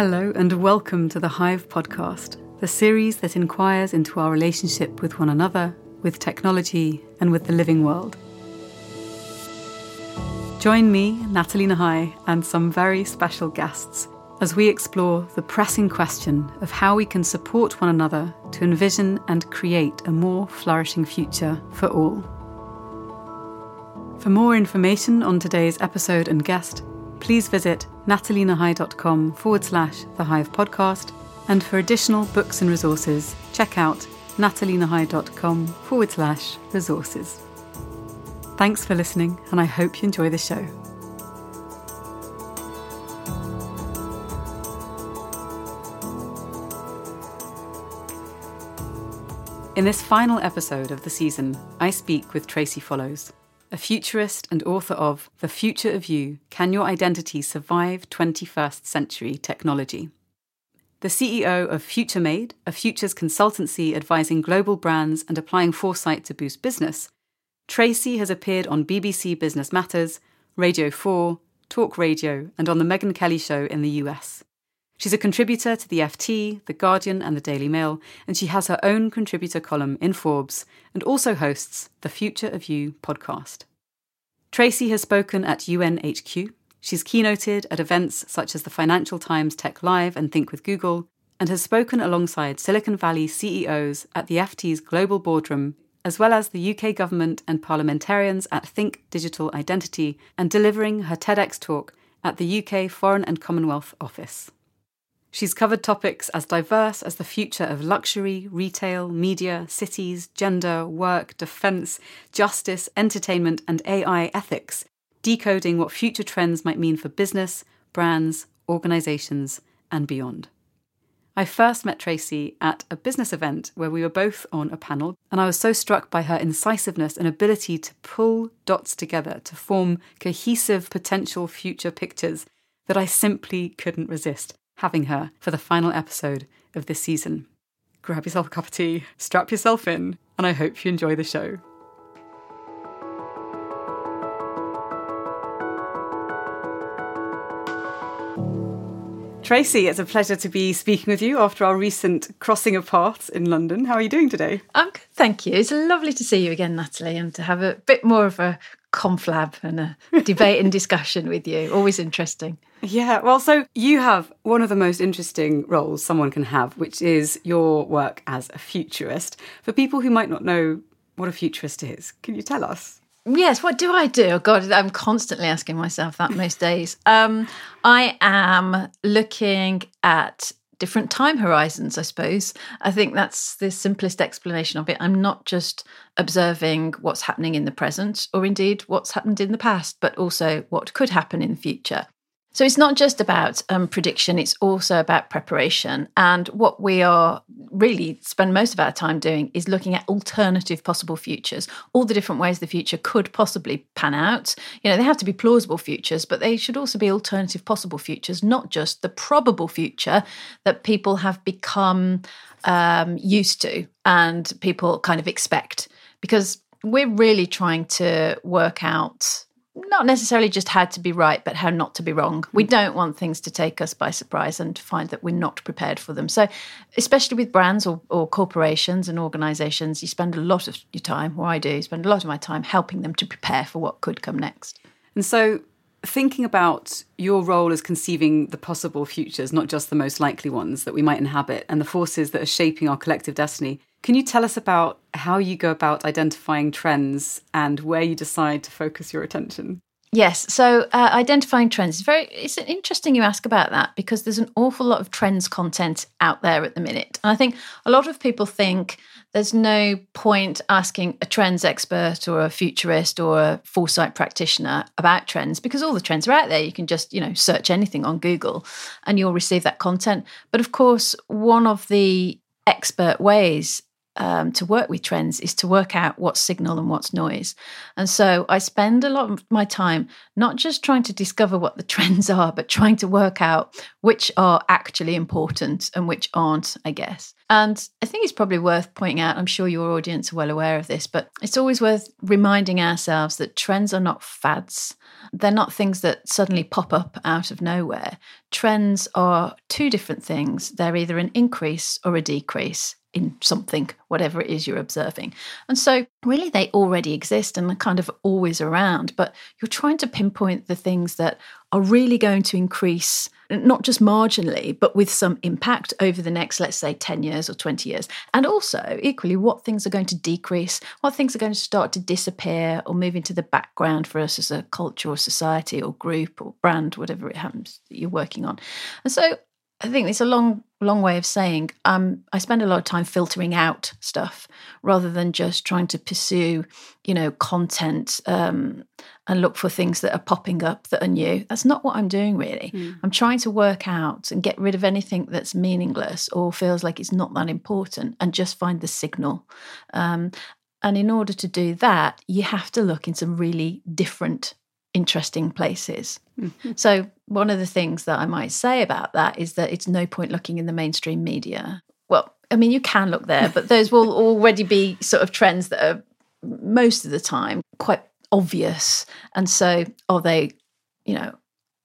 Hello, and welcome to the Hive podcast, the series that inquires into our relationship with one another, with technology, and with the living world. Join me, Nathalie Nahai, and some very special guests as we explore the pressing question of how we can support one another to envision and create a more flourishing future for all. For more information on today's episode and guest, please visit nathalienahai.com forward slash the Hive podcast. And for additional books and resources, check out nathalienahai.com forward slash resources. Thanks for listening, and I hope you enjoy the show. In this final episode of the season, I speak with Tracey Follows a futurist and author of The Future of You Can Your Identity Survive 21st Century Technology? The CEO of FutureMade, a futures consultancy advising global brands and applying foresight to boost business, Tracey has appeared on BBC Business Matters, Radio 4, Talk Radio, and on The Megyn Kelly Show in the US. She's a contributor to the FT, The Guardian, and the Daily Mail, and she has her own contributor column in Forbes and also hosts the Future of You podcast. Tracey has spoken at UNHQ. She's keynoted at events such as the Financial Times Tech Live and Think with Google, and has spoken alongside Silicon Valley CEOs at the FT's Global Boardroom, as well as the UK government and parliamentarians at Think Digital Identity, and delivering her TEDx talk at the UK Foreign and Commonwealth Office. She's covered topics as diverse as the future of luxury, retail, media, cities, gender, work, defence, justice, entertainment, and AI ethics, decoding what future trends might mean for business, brands, organisations, and beyond. I first met Tracey at a business event where we were both on a panel, and I was so struck by her incisiveness and ability to pull dots together to form cohesive potential future pictures that I simply couldn't resist having her for the final episode of this season. Grab yourself a cup of tea, strap yourself in, and I hope you enjoy the show. Tracey, it's a pleasure to be speaking with you after our recent crossing of paths in London. How are you doing today? I'm good, thank you. It's lovely to see you again, Nathalie, and to have a bit more of a conflab and a debate and discussion with you. Always interesting. Yeah, well, so you have one of the most interesting roles someone can have, which is your work as a futurist. For people who might not know what a futurist is, can you tell us? Yes, what do I do? Oh God, I'm constantly asking myself that most days. Um, I am looking at different time horizons, I suppose. I think that's the simplest explanation of it. I'm not just observing what's happening in the present or indeed what's happened in the past, but also what could happen in the future. So it's not just about um, prediction, it's also about preparation. And what we are really spend most of our time doing is looking at alternative possible futures, all the different ways the future could possibly pan out. You know, they have to be plausible futures, but they should also be alternative possible futures, not just the probable future that people have become um, used to and people kind of expect. Because we're really trying to work out not necessarily just how to be right, but how not to be wrong. We mm. don't want things to take us by surprise and to find that we're not prepared for them. So, especially with brands or, or corporations and organizations, you spend a lot of your time, or I do, spend a lot of my time helping them to prepare for what could come next. And so, thinking about your role as conceiving the possible futures, not just the most likely ones that we might inhabit, and the forces that are shaping our collective destiny, can you tell us about how you go about identifying trends and where you decide to focus your attention? Yes, so uh, identifying trends is very. It's interesting you ask about that because there's an awful lot of trends content out there at the minute, and I think a lot of people think there's no point asking a trends expert or a futurist or a foresight practitioner about trends because all the trends are out there. You can just you know search anything on Google, and you'll receive that content. But of course, one of the expert ways um, to work with trends is to work out what's signal and what's noise. And so I spend a lot of my time not just trying to discover what the trends are, but trying to work out which are actually important and which aren't, I guess. And I think it's probably worth pointing out, I'm sure your audience are well aware of this, but it's always worth reminding ourselves that trends are not fads. They're not things that suddenly pop up out of nowhere. Trends are two different things. They're either an increase or a decrease in something, whatever it is you're observing. And so, really, they already exist and are kind of always around, but you're trying to pinpoint the things that are really going to increase, not just marginally, but with some impact over the next, let's say, 10 years or 20 years. And also, equally, what things are going to decrease, what things are going to start to disappear or move into the background for us as a culture or society or group or brand, whatever it happens that you're working on. And so, I think it's a long, long way of saying um, I spend a lot of time filtering out stuff rather than just trying to pursue, you know, content um, and look for things that are popping up that are new. That's not what I'm doing really. Mm. I'm trying to work out and get rid of anything that's meaningless or feels like it's not that important and just find the signal. Um, and in order to do that, you have to look in some really different interesting places. Mm-hmm. So, one of the things that I might say about that is that it's no point looking in the mainstream media. Well, I mean, you can look there, but those will already be sort of trends that are most of the time quite obvious. And so, are they, you know,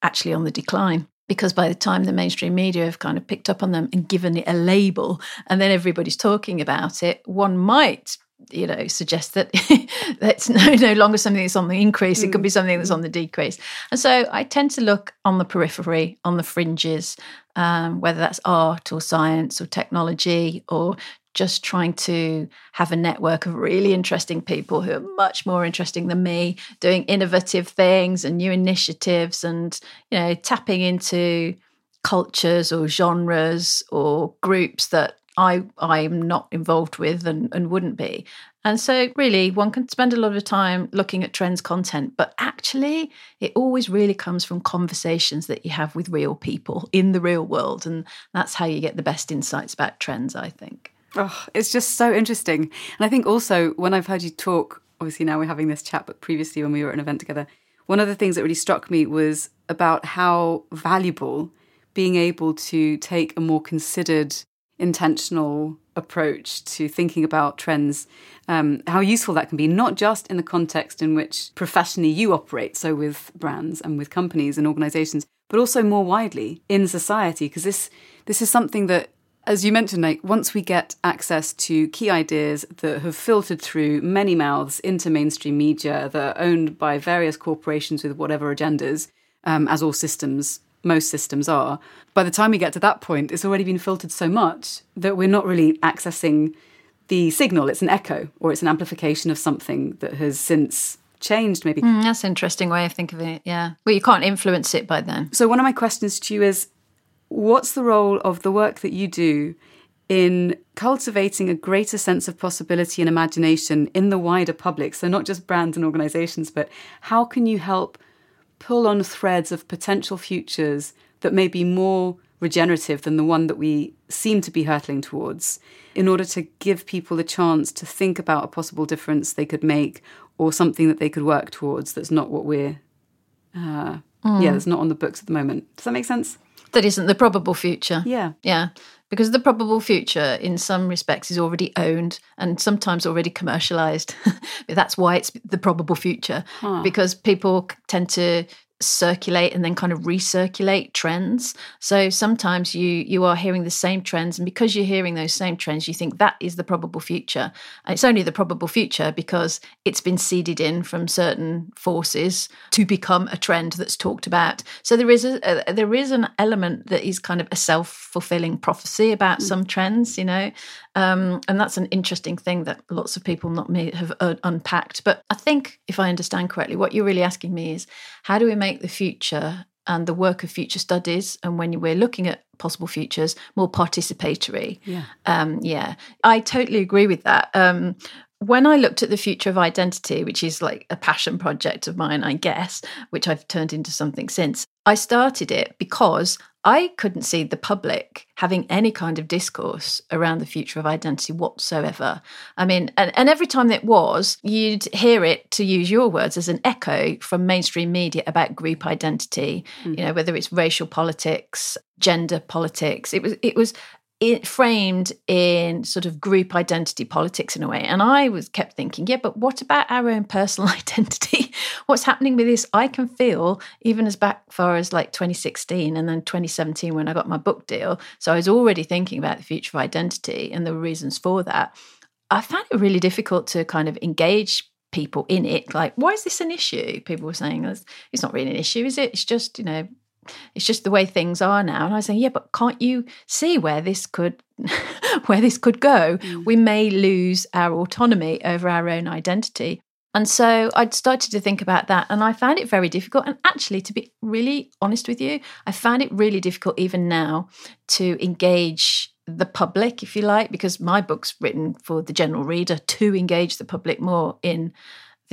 actually on the decline? Because by the time the mainstream media have kind of picked up on them and given it a label, and then everybody's talking about it, one might you know suggest that that's no no longer something that's on the increase it could be mm. something that's on the decrease and so i tend to look on the periphery on the fringes um, whether that's art or science or technology or just trying to have a network of really interesting people who are much more interesting than me doing innovative things and new initiatives and you know tapping into cultures or genres or groups that I I'm not involved with and, and wouldn't be. And so really one can spend a lot of time looking at trends content, but actually it always really comes from conversations that you have with real people in the real world. And that's how you get the best insights about trends, I think. Oh, it's just so interesting. And I think also when I've heard you talk, obviously now we're having this chat, but previously when we were at an event together, one of the things that really struck me was about how valuable being able to take a more considered intentional approach to thinking about trends, um, how useful that can be, not just in the context in which professionally you operate, so with brands and with companies and organizations, but also more widely in society, because this this is something that as you mentioned, like once we get access to key ideas that have filtered through many mouths into mainstream media that are owned by various corporations with whatever agendas, um, as all systems most systems are, by the time we get to that point, it's already been filtered so much that we're not really accessing the signal. It's an echo or it's an amplification of something that has since changed, maybe. Mm, that's an interesting way of thinking of it. Yeah. Well, you can't influence it by then. So, one of my questions to you is what's the role of the work that you do in cultivating a greater sense of possibility and imagination in the wider public? So, not just brands and organizations, but how can you help pull on threads of potential futures that may be more regenerative than the one that we seem to be hurtling towards in order to give people a chance to think about a possible difference they could make or something that they could work towards that's not what we're uh, mm. yeah that's not on the books at the moment does that make sense that isn't the probable future. Yeah. Yeah. Because the probable future in some respects is already owned and sometimes already commercialized. That's why it's the probable future. Huh. because people tend to circulate and then kind of recirculate trends. So sometimes you you are hearing the same trends, and because you're hearing those same trends, you think that is the probable future. And it's only the probable future because it's been seeded in from certain forces to become a trend that's talked about. So there is a, a there is an element that is kind of a self fulfilling prophecy about mm. some trends, you know, um, and that's an interesting thing that lots of people, not me, have uh, unpacked. But I think, if I understand correctly, what you're really asking me is how do we make the future and the work of future studies, and when we're looking at possible futures, more participatory? Yeah. Um, yeah. I totally agree with that. Um, when I looked at the future of identity, which is like a passion project of mine, I guess, which I've turned into something since, I started it because I couldn't see the public having any kind of discourse around the future of identity whatsoever. I mean, and, and every time it was, you'd hear it, to use your words, as an echo from mainstream media about group identity, mm. you know, whether it's racial politics, gender politics. It was it was it framed in sort of group identity politics in a way. And I was kept thinking, yeah, but what about our own personal identity? What's happening with this? I can feel even as back far as like 2016 and then 2017 when I got my book deal. So I was already thinking about the future of identity and the reasons for that. I found it really difficult to kind of engage people in it. Like, why is this an issue? People were saying it's not really an issue, is it? It's just, you know, it's just the way things are now. And I say, yeah, but can't you see where this could where this could go? Mm. We may lose our autonomy over our own identity. And so I'd started to think about that and I found it very difficult. And actually, to be really honest with you, I found it really difficult even now to engage the public, if you like, because my book's written for the general reader to engage the public more in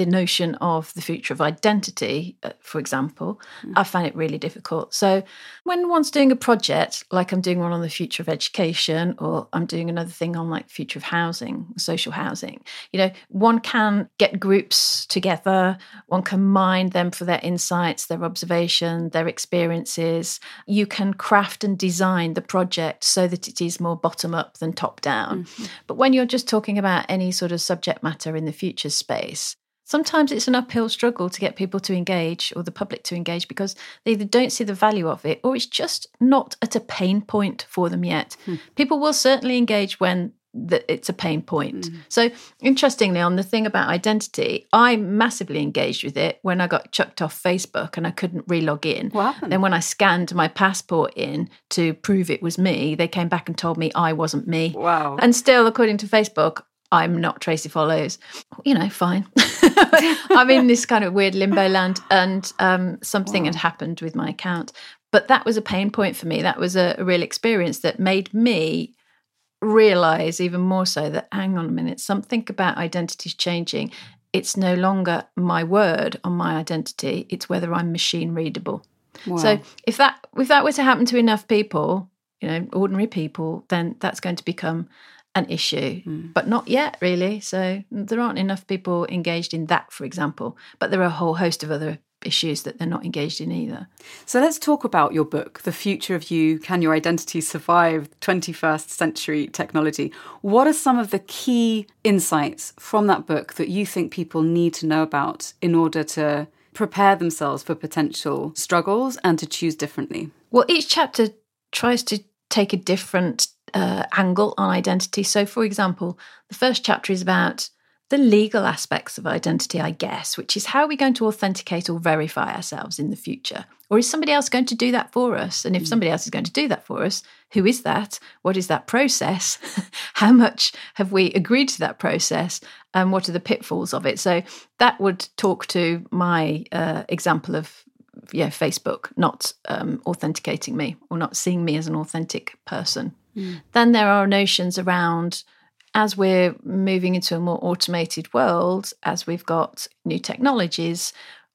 the notion of the future of identity, uh, for example, mm. I find it really difficult. So, when one's doing a project, like I'm doing one on the future of education, or I'm doing another thing on like future of housing, social housing, you know, one can get groups together, one can mine them for their insights, their observation, their experiences. You can craft and design the project so that it is more bottom up than top down. Mm-hmm. But when you're just talking about any sort of subject matter in the future space, sometimes it's an uphill struggle to get people to engage or the public to engage because they either don't see the value of it or it's just not at a pain point for them yet. Hmm. People will certainly engage when that it's a pain point. Mm. So interestingly, on the thing about identity, I massively engaged with it when I got chucked off Facebook and I couldn't relog in. What happened? Then when I scanned my passport in to prove it was me, they came back and told me I wasn't me. Wow. And still, according to Facebook, I'm not Tracey Follows. You know, fine. I'm in this kind of weird limbo land, and um, something wow. had happened with my account. But that was a pain point for me. That was a, a real experience that made me realize even more so that hang on a minute, something about identity is changing. It's no longer my word on my identity; it's whether I'm machine readable. Wow. So if that if that were to happen to enough people, you know, ordinary people, then that's going to become an issue, mm. but not yet really. So there aren't enough people engaged in that, for example. But there are a whole host of other issues that they're not engaged in either. So let's talk about your book, The Future of You Can Your Identity Survive 21st Century Technology? What are some of the key insights from that book that you think people need to know about in order to prepare themselves for potential struggles and to choose differently? Well, each chapter tries to take a different uh, angle on identity. So, for example, the first chapter is about the legal aspects of identity, I guess, which is how are we going to authenticate or verify ourselves in the future? Or is somebody else going to do that for us? And if hmm. somebody else is going to do that for us, who is that? What is that process? how much have we agreed to that process? And what are the pitfalls of it? So that would talk to my uh, example of yeah, Facebook not um, authenticating me or not seeing me as an authentic person. Mm. Then there are notions around as we're moving into a more automated world, as we've got new technologies,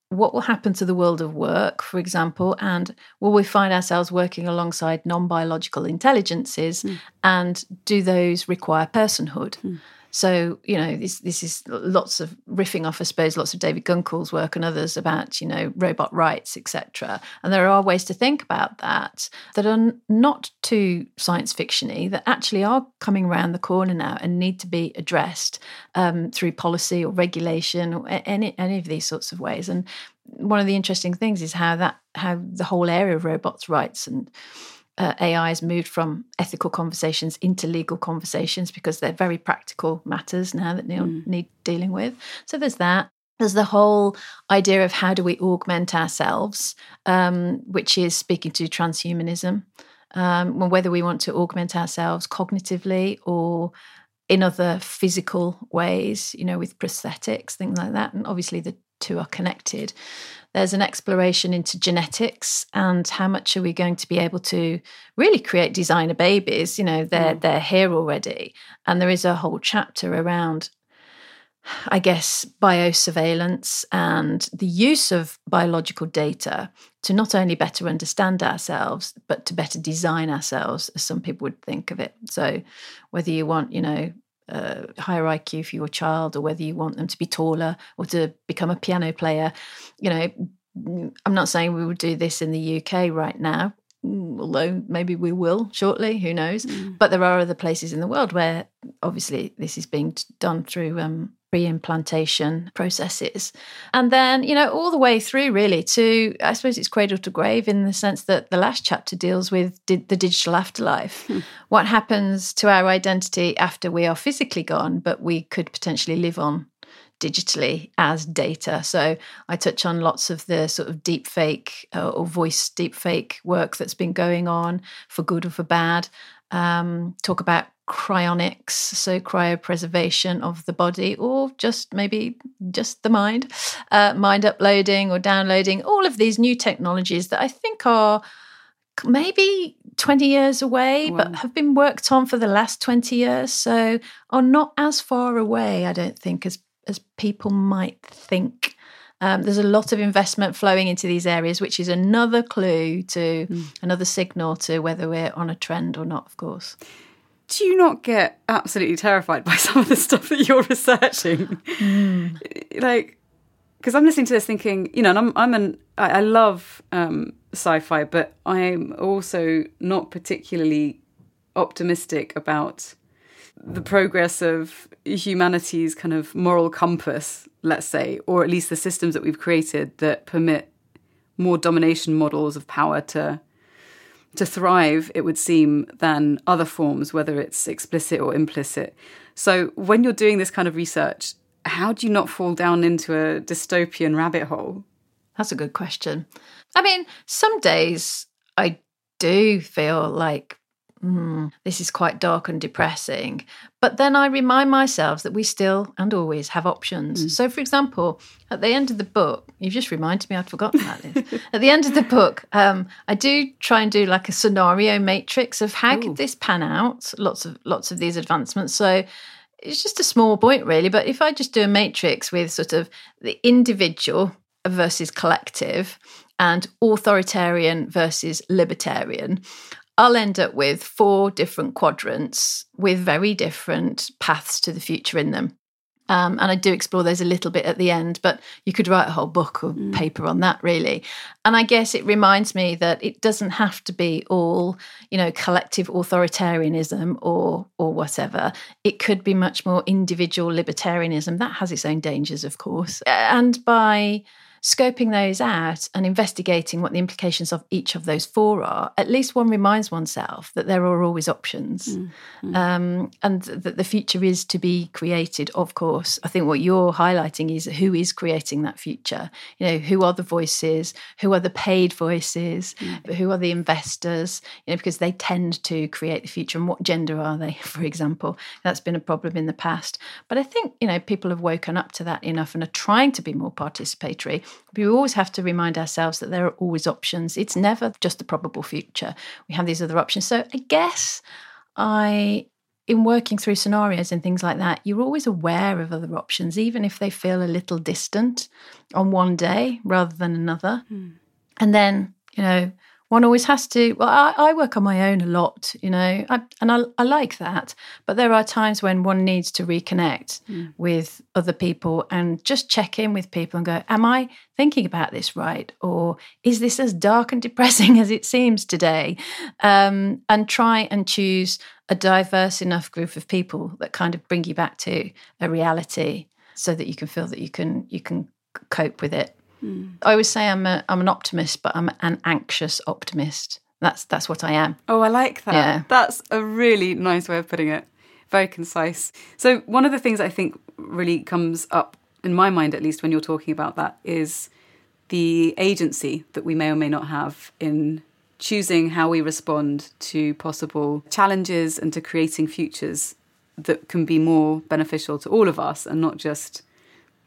what will happen to the world of work, for example, and will we find ourselves working alongside non biological intelligences, mm. and do those require personhood? Mm. So you know, this this is lots of riffing off, I suppose, lots of David Gunkel's work and others about you know robot rights, etc. And there are ways to think about that that are not too science fictiony, that actually are coming around the corner now and need to be addressed um, through policy or regulation or any any of these sorts of ways. And one of the interesting things is how that how the whole area of robots' rights and uh, AI has moved from ethical conversations into legal conversations because they're very practical matters now that mm. need dealing with. So there's that. There's the whole idea of how do we augment ourselves, um, which is speaking to transhumanism, um, whether we want to augment ourselves cognitively or in other physical ways, you know, with prosthetics, things like that. And obviously the two are connected. There's an exploration into genetics and how much are we going to be able to really create designer babies? You know, they're mm. they're here already, and there is a whole chapter around I guess, biosurveillance and the use of biological data to not only better understand ourselves, but to better design ourselves, as some people would think of it. So, whether you want, you know, a higher IQ for your child, or whether you want them to be taller or to become a piano player, you know, I'm not saying we would do this in the UK right now, although maybe we will shortly, who knows? Mm. But there are other places in the world where obviously this is being done through um, pre-implantation processes and then you know all the way through really to i suppose it's cradle to grave in the sense that the last chapter deals with di- the digital afterlife hmm. what happens to our identity after we are physically gone but we could potentially live on digitally as data. So I touch on lots of the sort of deep fake uh, or voice deep fake work that's been going on for good or for bad. Um, talk about cryonics, so cryopreservation of the body, or just maybe just the mind, uh, mind uploading or downloading, all of these new technologies that I think are maybe 20 years away, wow. but have been worked on for the last 20 years. So are not as far away, I don't think, as, as people might think. Um, there's a lot of investment flowing into these areas, which is another clue to mm. another signal to whether we're on a trend or not, of course do you not get absolutely terrified by some of the stuff that you're researching? Mm. Like, because I'm listening to this thinking, you know, and I'm, I'm an, I, I love um, sci-fi, but I'm also not particularly optimistic about the progress of humanity's kind of moral compass, let's say, or at least the systems that we've created that permit more domination models of power to to thrive, it would seem, than other forms, whether it's explicit or implicit. So when you're doing this kind of research, how do you not fall down into a dystopian rabbit hole? That's a good question. I mean, some days I do feel like mm, this is quite dark and depressing. But then I remind myself that we still and always have options. Mm. So, for example, at the end of the book, you've just reminded me I'd forgotten about this. at the end of the book, um, I do try and do like a scenario matrix of how Ooh. could this pan out? Lots of lots of these advancements. So it's just a small point really, but if I just do a matrix with sort of the individual versus collective and authoritarian versus libertarian, I'll end up with four different quadrants with very different paths to the future in them. Um, and I do explore those a little bit at the end, but you could write a whole book or mm. paper on that, really. And I guess it reminds me that it doesn't have to be all, you know, collective authoritarianism or or whatever. It could be much more individual libertarianism. That has its own dangers, of course. And by scoping those out and investigating what the implications of each of those four are, at least one reminds oneself that there are always options mm, mm. Um, and that the future is to be created, of course. I think what you're highlighting is who is creating that future. You know, who are the voices, who are the paid voices, mm. who are the investors, you know, because they tend to create the future and what gender are they, for example. That's been a problem in the past. But I think, you know, people have woken up to that enough and are trying to be more participatory we always have to remind ourselves that there are always options. It's never just the probable future. We have these other options. So I guess I in working through scenarios and things like that, you're always aware of other options, even if they feel a little distant on one day rather than another. Mm. And then, you know, one always has to well I, I, work on my own a lot you know I, and I, I, like that but there are times when one needs to reconnect mm. with other people and just check in with people and go am i thinking about this right? Or is this as dark and depressing as it seems today? Um, and try and choose a diverse enough group of people that kind of bring you back to a reality so that you can feel that you can you can cope with it Mm. I always say I'm a, I'm an optimist, but I'm an anxious optimist. That's that's what I am. Oh, I like that. Yeah. That's a really nice way of putting it. Very concise. So one of the things I think really comes up in my mind, at least when you're talking about that, is the agency that we may or may not have in choosing how we respond to possible challenges and to creating futures that can be more beneficial to all of us and not just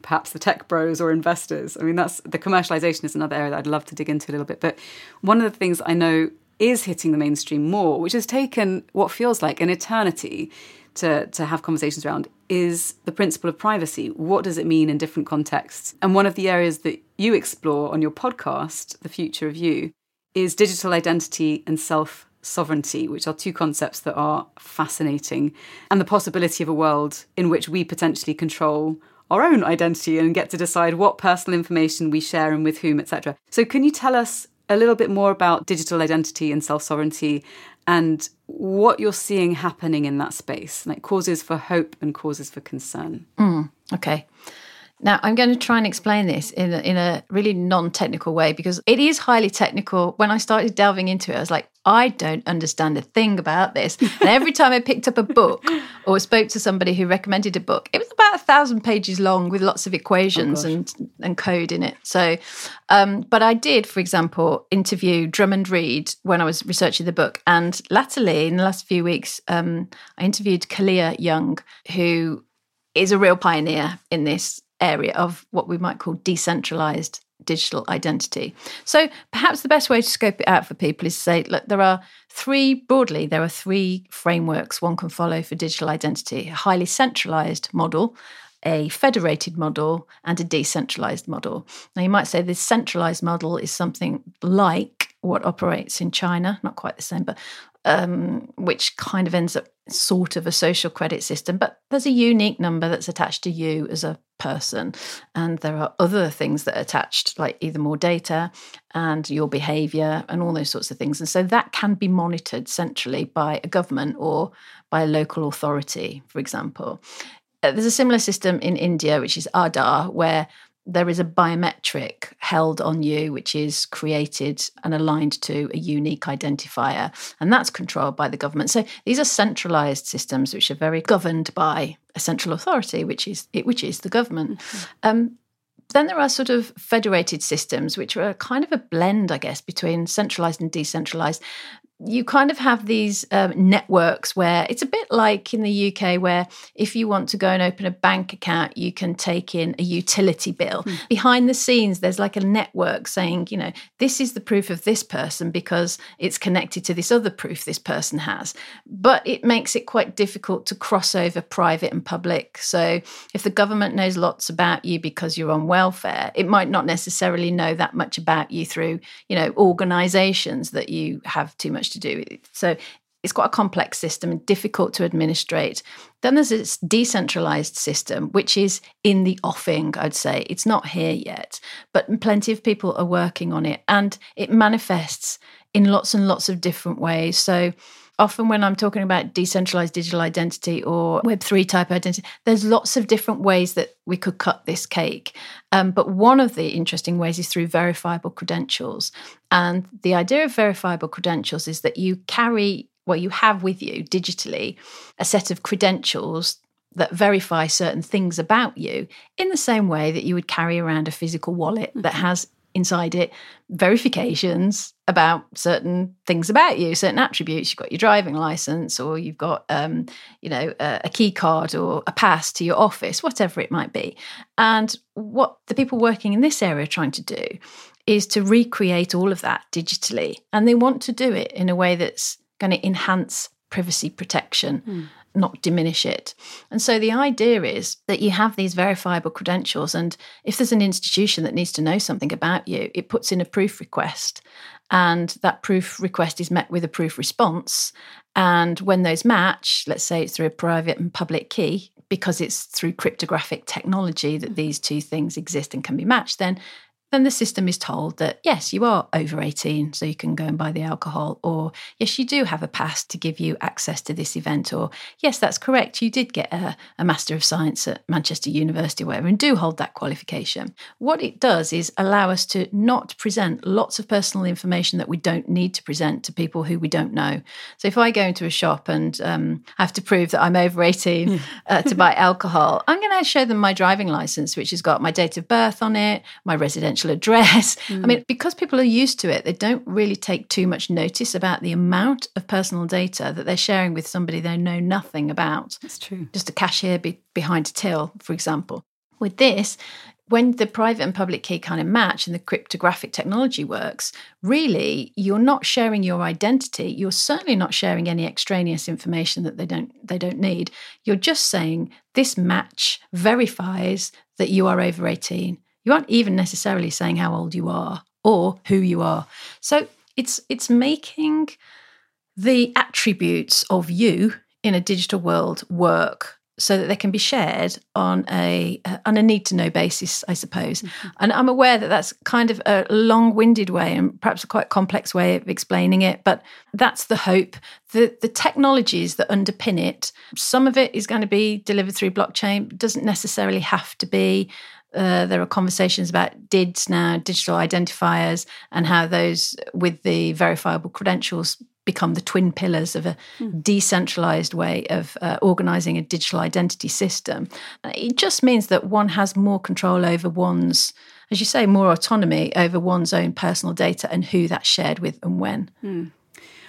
perhaps the tech bros or investors. I mean, that's the commercialization is another area that I'd love to dig into a little bit. But one of the things I know is hitting the mainstream more, which has taken what feels like an eternity to, to have conversations around, is the principle of privacy. What does it mean in different contexts? And one of the areas that you explore on your podcast, The Future of You, is digital identity and self sovereignty, which are two concepts that are fascinating, and the possibility of a world in which we potentially control our own identity and get to decide what personal information we share and with whom, etc. So, can you tell us a little bit more about digital identity and self sovereignty and what you're seeing happening in that space, like causes for hope and causes for concern? Mm, okay. Now, I'm going to try and explain this in a, in a really non technical way because it is highly technical. When I started delving into it, I was like, I don't understand a thing about this. And every time I picked up a book or spoke to somebody who recommended a book, it was about a thousand pages long with lots of equations oh, and, and code in it. So, um, but I did, for example, interview Drummond Reed when I was researching the book. And latterly, in the last few weeks, um, I interviewed Kaliya Young, who is a real pioneer in this area of what we might call decentralized digital identity. So perhaps the best way to scope it out for people is to say, look, there are three, broadly, there are three frameworks one can follow for digital identity a highly centralized model, a federated model, and a decentralized model. Now, you might say this centralized model is something like what operates in China, not quite the same, but um, which kind of ends up sort of a social credit system. But there's a unique number that's attached to you as a person. And there are other things that are attached, like either more data and your behavior and all those sorts of things. And so that can be monitored centrally by a government or by a local authority, for example. Uh, there's a similar system in India, which is Aadhaar, where there is a biometric held on you, which is created and aligned to a unique identifier, and that's controlled by the government. So these are centralized systems which are very governed by a central authority, which is which is the government. Mm-hmm. Um, then there are sort of federated systems, which are kind of a blend, I guess, between centralized and decentralized you kind of have these um, networks where it's a bit like in the UK, where if you want to go and open a bank account, you can take in a utility bill. Mm. Behind the scenes, there's like a network saying, you know, this is the proof of this person because it's connected to this other proof this person has. But it makes it quite difficult to cross over private and public. So if the government knows lots about you because you're on welfare, it might not necessarily know that much about you through, you know, organizations that you have too much to do. So it's quite a complex system and difficult to administrate. Then there's this decentralized system, which is in the offing, I'd say. It's not here yet, but plenty of people are working on it and it manifests in lots and lots of different ways. So often when I'm talking about decentralized digital identity or Web3 type identity, there's lots of different ways that we could cut this cake. Um, but one of the interesting ways is through verifiable credentials. And the idea of verifiable credentials is that you carry, well, you have with you digitally a set of credentials that verify certain things about you in the same way that you would carry around a physical wallet that mm-hmm. has inside it verifications about certain things about you certain attributes. You've got your driving license or you've got um, you know a, a key card or a pass to your office whatever it might be. And what the people working in this area are trying to do is to recreate all of that digitally. And they want to do it in a way that's going to enhance privacy protection. Mm not diminish it. And so the idea is that you have these verifiable credentials. And if there's an institution that needs to know something about you, it puts in a proof request. And that proof request is met with a proof response. And when those match, let's say it's through a private and public key, because it's through cryptographic technology that mm-hmm. these two things exist and can be matched, then then the system is told that yes, you are over 18, so you can go and buy the alcohol, or yes, you do have a pass to give you access to this event, or yes, that's correct, you did get a, a Master of Science at Manchester University or whatever, and do hold that qualification. What it does is allow us to not present lots of personal information that we don't need to present to people who we don't know. So if I go into a shop and um, have to prove that I'm over 18 uh, to buy alcohol, I'm going to show them my driving license, which has got my date of birth on it, my residential address. Mm. I mean, because people are used to it, they don't really take too much notice about the amount of personal data that they're sharing with somebody they know nothing about. That's true. Just a cashier be- behind a till, for example. With this, when the private and public key kind of match and the cryptographic technology works, really you're not sharing your identity. You're certainly not sharing any extraneous information that they don't they don't need. You're just saying this match verifies that you are over 18. You aren't even necessarily saying how old you are or who you are. So it's it's making the attributes of you in a digital world work so that they can be shared on a uh, on a need to know basis, I suppose. Mm-hmm. And I'm aware that that's kind of a long-winded way and perhaps a quite complex way of explaining it, but that's the hope. The the technologies that underpin it, some of it is going to be delivered through blockchain, doesn't necessarily have to be. Uh, there are conversations about DIDs now, digital identifiers, and how those with the verifiable credentials become the twin pillars of a mm. decentralized way of uh, organizing a digital identity system. It just means that one has more control over one's, as you say, more autonomy over one's own personal data and who that's shared with and when. Mm.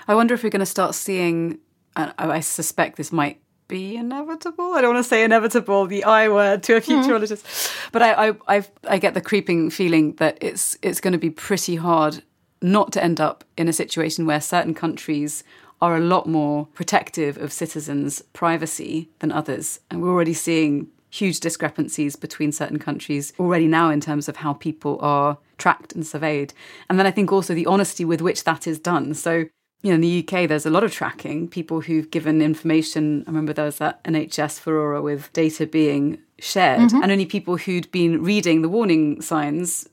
I wonder if we're going to start seeing, uh, I suspect this might be inevitable. I don't want to say inevitable, the I word to a futurologist, mm. but I, I, I, I get the creeping feeling that it's it's going to be pretty hard not to end up in a situation where certain countries are a lot more protective of citizens' privacy than others. And we're already seeing huge discrepancies between certain countries already now in terms of how people are tracked and surveyed. And then I think also the honesty with which that is done. So, you know, in the UK, there's a lot of tracking, people who've given information. I remember there was that NHS furore with data being shared, mm-hmm. and only people who'd been reading the warning signs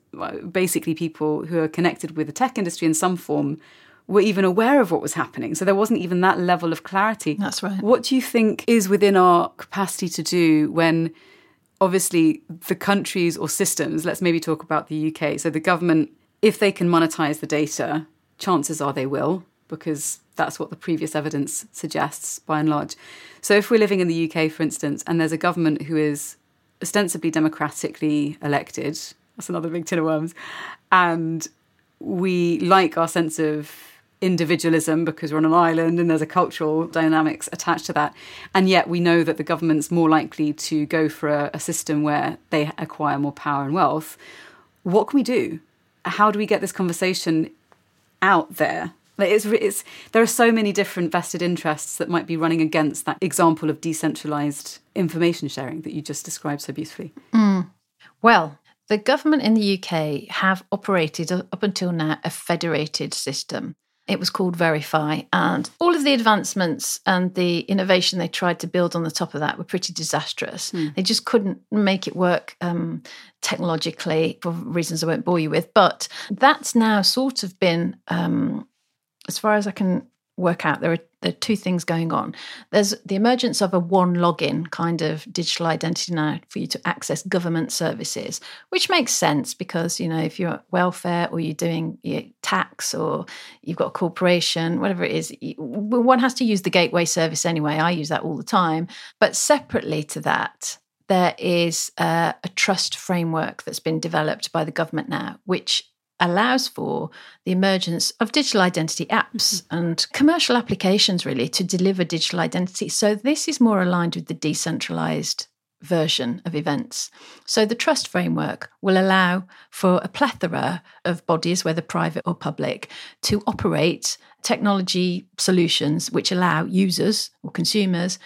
basically people who are connected with the tech industry in some form were even aware of what was happening. So there wasn't even that level of clarity. That's right. What do you think is within our capacity to do when obviously the countries or systems, let's maybe talk about the UK. So the government, if they can monetize the data, chances are they will, because that's what the previous evidence suggests by and large. So if we're living in the UK, for instance, and there's a government who is ostensibly democratically elected, that's another big tin of worms. And we like our sense of individualism because we're on an island and there's a cultural dynamics attached to that. And yet we know that the government's more likely to go for a, a system where they acquire more power and wealth. What can we do? How do we get this conversation out there? It's, it's, there are so many different vested interests that might be running against that example of decentralized information sharing that you just described so beautifully. Mm. Well, the government in the UK have operated up until now a federated system. It was called Verify, and all of the advancements and the innovation they tried to build on the top of that were pretty disastrous. Mm. They just couldn't make it work um, technologically for reasons I won't bore you with. But that's now sort of been, um, as far as I can work out there are, there are two things going on. There's the emergence of a one login kind of digital identity now for you to access government services, which makes sense because, you know, if you're welfare or you're doing your tax or you've got a corporation, whatever it is, one has to use the gateway service anyway. I use that all the time. But separately to that, there is a, a trust framework that's been developed by the government now, which allows for the emergence of digital identity apps mm-hmm. and commercial applications, really, to deliver digital identity. So, this is more aligned with the decentralized version of events. So, the trust framework will allow for a plethora of bodies, whether private or public, to operate technology solutions which allow users or consumers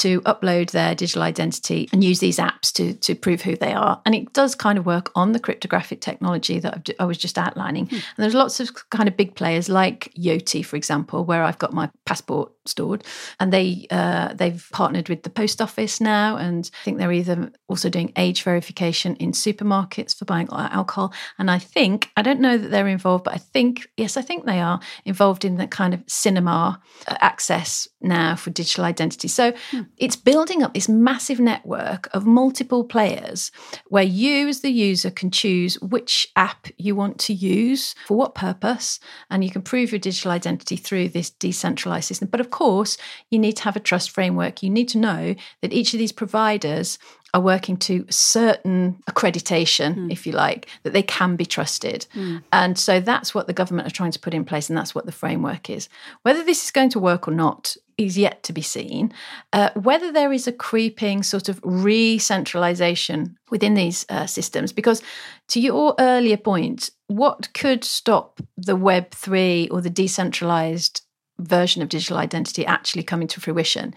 to upload their digital identity and use these apps to, to prove who they are. And it does kind of work on the cryptographic technology that I was just outlining. Hmm. And there's lots of kind of big players like Yoti, for example, where I've got my passport stored, and they uh, they've partnered with the post office now, and I think they're either also doing age verification in supermarkets for buying alcohol. And I think I don't know that they're involved, but I think yes, I think they are involved in the kind of cinema uh, access now for digital identity. So hmm. it's building up this massive network of multiple players where you, as the user, can choose which app you want to use for what purpose, and you can prove your digital identity through this decentralized system. But of course, you need to have a trust framework. You need to know that each of these providers are working to certain accreditation, mm. if you like, that they can be trusted. Mm. And so that's what the government are trying to put in place, and that's what the framework is. Whether this is going to work or not is yet to be seen. Uh, whether there is a creeping sort of re centralization within these uh, systems, because to your earlier point, what could stop the Web3 or the decentralized version of digital identity actually coming to fruition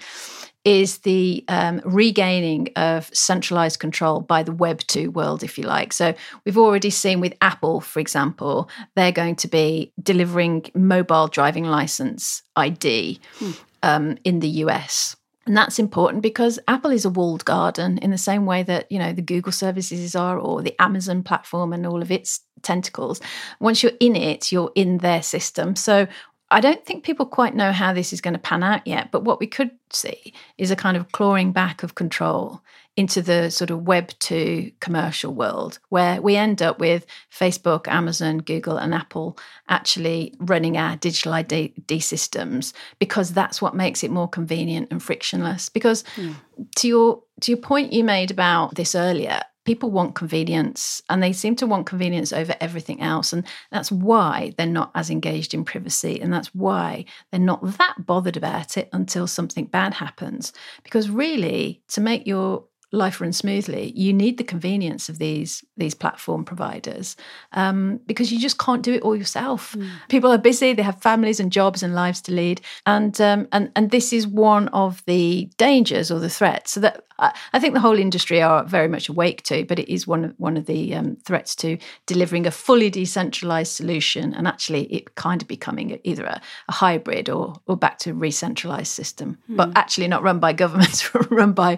is the um, regaining of centralized control by the Web 2 world, if you like. So we've already seen with Apple, for example, they're going to be delivering mobile driving license ID hmm. um, in the US. And that's important because Apple is a walled garden in the same way that, you know, the Google services are or the Amazon platform and all of its tentacles. Once you're in it, you're in their system. So I don't think people quite know how this is going to pan out yet, but what we could see is a kind of clawing back of control into the sort of Web 2 commercial world, where we end up with Facebook, Amazon, Google, and Apple actually running our digital ID systems because that's what makes it more convenient and frictionless. Because mm. to your to your point you made about this earlier, people want convenience and they seem to want convenience over everything else. And that's why they're not as engaged in privacy. And that's why they're not that bothered about it until something bad happens. Because really, to make your life run smoothly, you need the convenience of these these platform providers um, because you just can't do it all yourself. Mm. People are busy; they have families and jobs and lives to lead, and um, and and this is one of the dangers or the threats. So that I think the whole industry are very much awake to, but it is one of one of the um, threats to delivering a fully decentralized solution, and actually it kind of becoming either a, a hybrid or or back to a centralized system, mm. but actually not run by governments, run by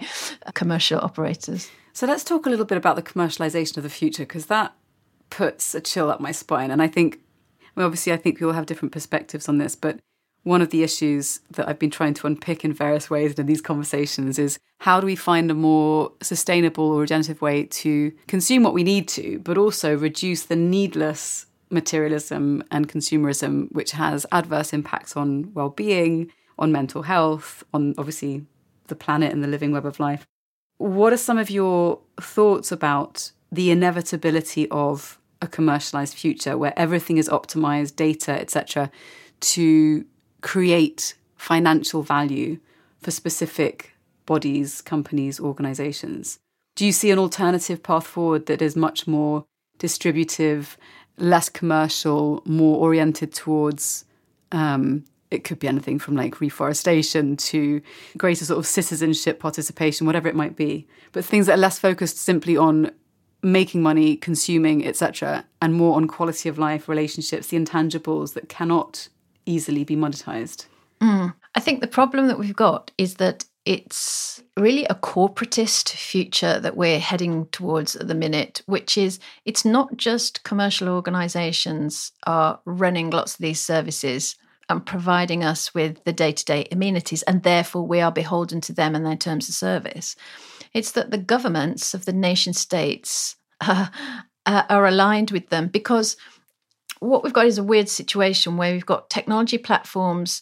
commercial operators. So let's talk a little bit about the commercialization of the future because that puts a chill up my spine, and I think, well, obviously, I think we all have different perspectives on this, but one of the issues that I've been trying to unpick in various ways in these conversations is how do we find a more sustainable or regenerative way to consume what we need to, but also reduce the needless materialism and consumerism, which has adverse impacts on well being, on mental health, on obviously the planet and the living web of life. What are some of your thoughts about the inevitability of a commercialized future where everything is optimized, data, etc., to create financial value for specific bodies, companies, organizations. Do you see an alternative path forward that is much more distributive, less commercial, more oriented towards um, it could be anything from like reforestation to greater sort of citizenship participation, whatever it might be, but things that are less focused simply on making money, consuming, etc., and more on quality of life, relationships, the intangibles that cannot easily be monetized. Mm. I think the problem that we've got is that it's really a corporatist future that we're heading towards at the minute, which is it's not just commercial organizations are running lots of these services and providing us with the day to day amenities, and therefore we are beholden to them and their terms of service. It's that the governments of the nation states uh, uh, are aligned with them because what we've got is a weird situation where we've got technology platforms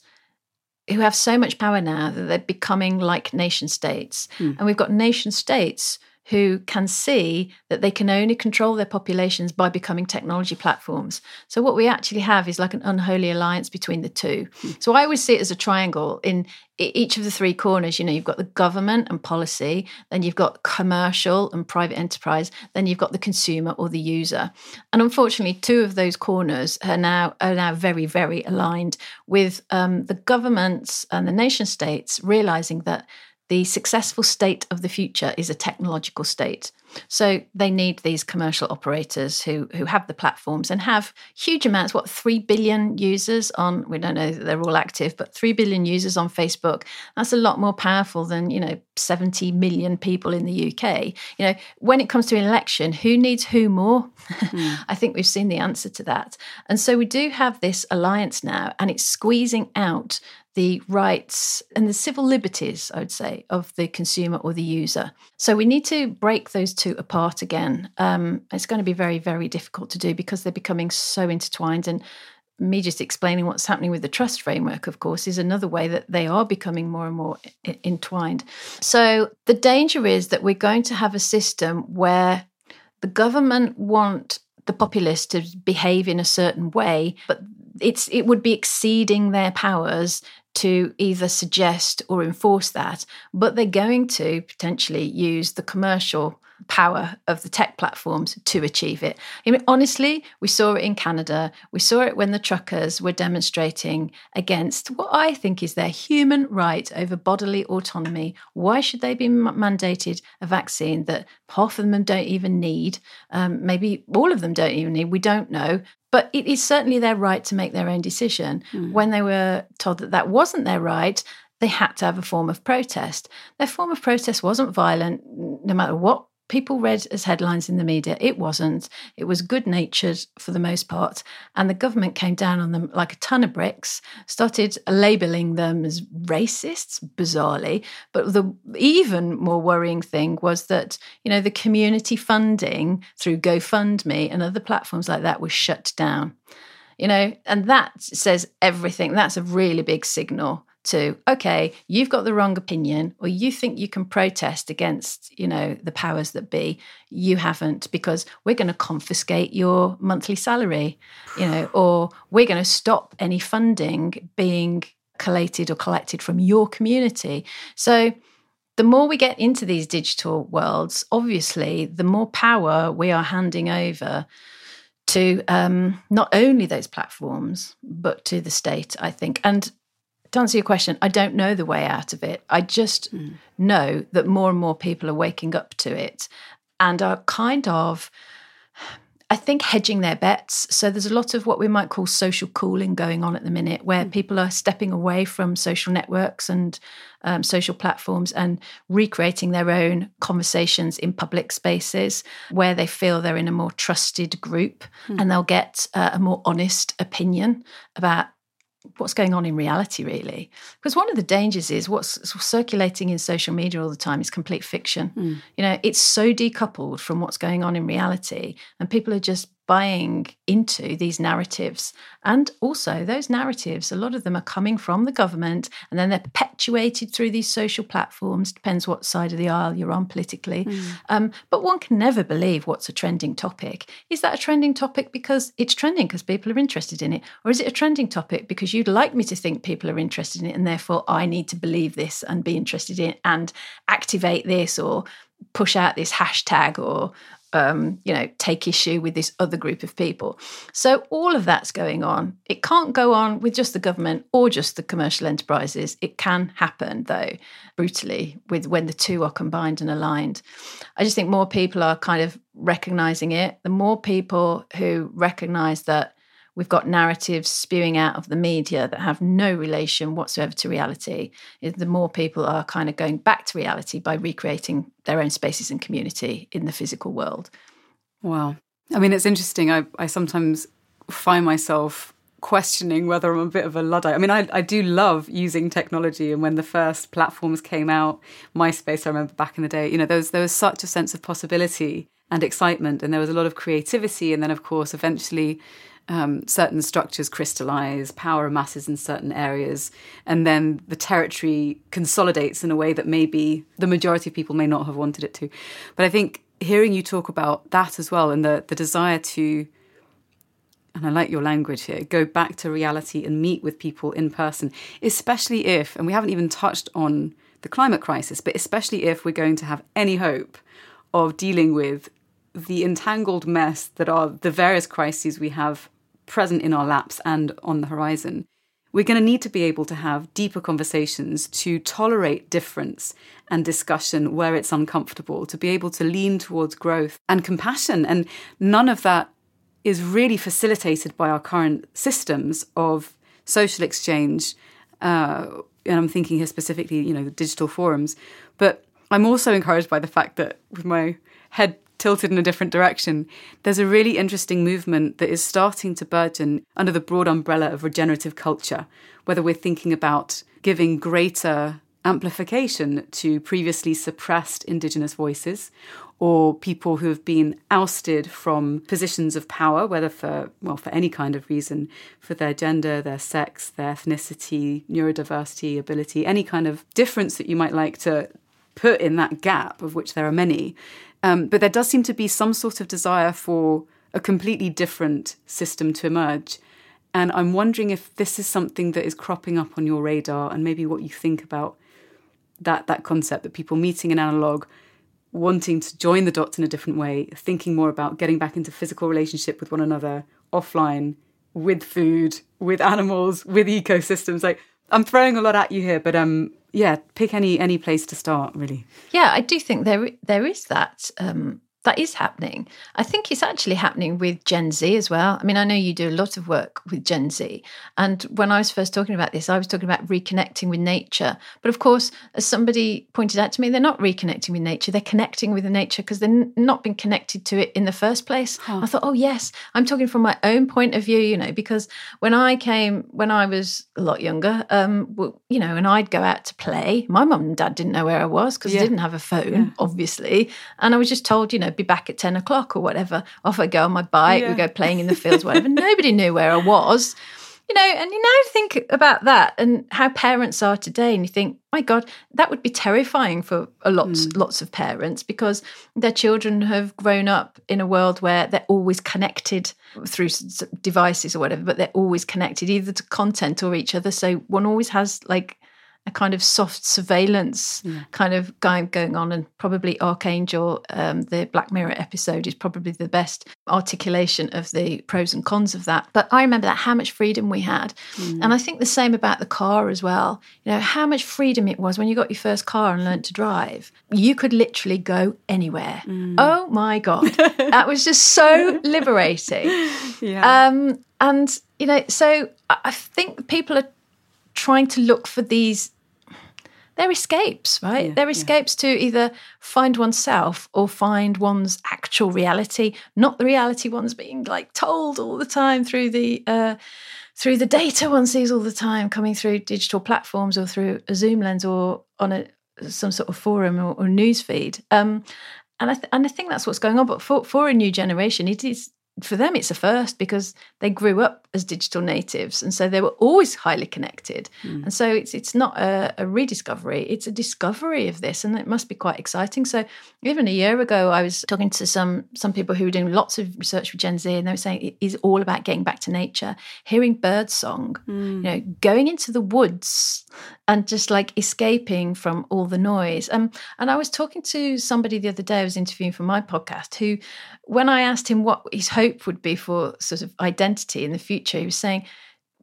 who have so much power now that they're becoming like nation states. Mm. And we've got nation states who can see that they can only control their populations by becoming technology platforms. So what we actually have is like an unholy alliance between the two. Mm. So I always see it as a triangle in each of the three corners, you know, you've got the government and policy, then you've got commercial and private enterprise, then you've got the consumer or the user. And unfortunately, two of those corners are now are now very, very aligned with um, the governments and the nation states realizing that the successful state of the future is a technological state. So they need these commercial operators who who have the platforms and have huge amounts. What three billion users on? We don't know that they're all active, but three billion users on Facebook. That's a lot more powerful than you know seventy million people in the UK. You know, when it comes to an election, who needs who more? Mm. I think we've seen the answer to that. And so we do have this alliance now, and it's squeezing out the rights and the civil liberties, I would say, of the consumer or the user. So we need to break those two apart again. Um, it's going to be very, very difficult to do because they're becoming so intertwined. And me just explaining what's happening with the trust framework, of course, is another way that they are becoming more and more I- entwined. So the danger is that we're going to have a system where the government want the populace to behave in a certain way, but it's it would be exceeding their powers to either suggest or enforce that, but they're going to potentially use the commercial power of the tech platforms to achieve it. I mean, honestly, we saw it in Canada. We saw it when the truckers were demonstrating against what I think is their human right over bodily autonomy. Why should they be mandated a vaccine that half of them don't even need? Um, maybe all of them don't even need. We don't know. But it is certainly their right to make their own decision. Mm. When they were told that that wasn't their right, they had to have a form of protest. Their form of protest wasn't violent, no matter what people read as headlines in the media. It wasn't. It was good natured for the most part. And the government came down on them like a ton of bricks, started labeling them as racists, bizarrely. But the even more worrying thing was that, you know, the community funding through GoFundMe and other platforms like that was shut down. You know, and that says everything. That's a really big signal to okay you've got the wrong opinion or you think you can protest against you know the powers that be. You haven't because we're going to confiscate your monthly salary you know or we're going to stop any funding being collated or collected from your community. So the more we get into these digital worlds obviously the more power we are handing over to um, not only those platforms but to the state i think. And to answer your question, I don't know the way out of it. I just mm. know that more and more people are waking up to it and are kind of, I think, hedging their bets. So there's a lot of what we might call social cooling going on at the minute, where mm. people are stepping away from social networks and um, social platforms and recreating their own conversations in public spaces where they feel they're in a more trusted group mm. and they'll get uh, a more honest opinion about what's going on in reality really because one of the dangers is what's circulating in social media all the time is complete fiction mm. you know it's so decoupled from what's going on in reality and people are just buying into these narratives. And also, those narratives, a lot of them are coming from the government and then they're perpetuated through these social platforms, depends what side of the aisle you're on politically. Mm. Um, but one can never believe what's a trending topic. Is that a trending topic because it's trending because people are interested in it? Or is it a trending topic because you'd like me to think people are interested in it and therefore I need to believe this and be interested in it and activate this or push out this hashtag or um, you know, take issue with this other group of people. So all of that's going on. It can't go on with just the government or just the commercial enterprises. It can happen though, brutally, with when the two are combined and aligned. I just think more people are kind of recognizing it. The more people who recognize that we've got narratives spewing out of the media that have no relation whatsoever to reality, the more people are kind of going back to reality by recreating their own spaces and community in the physical world. Wow. I mean, it's interesting. I, I sometimes find myself questioning whether I'm a bit of a Luddite. I mean, I, I do love using technology. And when the first platforms came out, MySpace, I remember back in the day, you know, there was, there was such a sense of possibility and excitement. And there was a lot of creativity. And then, of course, eventually um, certain structures crystallize, power amasses in certain areas, and then the territory consolidates in a way that maybe the majority of people may not have wanted it to. But I think hearing you talk about that as well and the, the desire to, and I like your language here, go back to reality and meet with people in person, especially if, and we haven't even touched on the climate crisis, but especially if we're going to have any hope of dealing with the entangled mess that are the various crises we have present in our laps and on the horizon. We're going to need to be able to have deeper conversations to tolerate difference and discussion where it's uncomfortable, to be able to lean towards growth and compassion. And none of that is really facilitated by our current systems of social exchange. Uh, and I'm thinking here specifically, you know, the digital forums. But I'm also encouraged by the fact that with my head tilted in a different direction, there's a really interesting movement that is starting to burgeon under the broad umbrella of regenerative culture, whether we're thinking about giving greater amplification to previously suppressed Indigenous voices or people who have been ousted from positions of power, whether for well for any kind of reason, for their gender, their sex, their ethnicity, neurodiversity, ability, any kind of difference that you might like to put in that gap, of which there are many, um, but there does seem to be some sort of desire for a completely different system to emerge. And I'm wondering if this is something that is cropping up on your radar and maybe what you think about that that concept that people meeting in analog wanting to join the dots in a different way, thinking more about getting back into physical relationship with one another offline, with food, with animals, with ecosystems. Like I'm throwing a lot at you here, but um yeah, pick any any place to start, really. Yeah, I do think there there is that um that is happening. I think it's actually happening with Gen Z as well. I mean, I know you do a lot of work with Gen Z. And when I was first talking about this, I was talking about reconnecting with nature. But of course, as somebody pointed out to me, they're not reconnecting with nature. They're connecting with the nature because they've not been connected to it in the first place. Huh. I thought, oh, yes, I'm talking from my own point of view, you know, because when I came, when I was a lot younger, um, you know, and I'd go out to play, my mum and dad didn't know where I was because yeah. I didn't have a phone, yeah. obviously. And I was just told, you know, be back at 10 o'clock or whatever. Off I go on my bike, yeah. we go playing in the fields, whatever. Nobody knew where I was. You know, and you now think about that and how parents are today, and you think, my God, that would be terrifying for a lots mm. lots of parents because their children have grown up in a world where they're always connected through devices or whatever, but they're always connected either to content or each other. So one always has like a kind of soft surveillance yeah. kind of going going on, and probably Arkangel, um, the Black Mirror episode, is probably the best articulation of the pros and cons of that. But I remember that how much freedom we had, mm. and I think the same about the car as well. You know how much freedom it was when you got your first car and learnt to drive. You could literally go anywhere. Mm. Oh my god, that was just so liberating. Yeah. Um, and you know, so I think people are trying to look for these they're escapes, right? Yeah, they're escapes yeah. to either find oneself or find one's actual reality, not the reality one's being like told all the time through the uh, through the data one sees all the time coming through digital platforms or through a Zoom lens or on a some sort of forum or, or news feed. Um, and I th- and I think that's what's going on. But for for a new generation, it is for them it's a first because they grew up as digital natives and so they were always highly connected mm. and so it's it's not a, a, rediscovery it's a discovery of this and it must be quite exciting so even a year ago i was talking to some some people who were doing lots of research with gen z and they were saying it is all about getting back to nature hearing bird song mm. you know going into the woods and just like escaping from all the noise um, and i was talking to somebody the other day i was interviewing for my podcast who when i asked him what his hope would be for sort of identity in the future. He was saying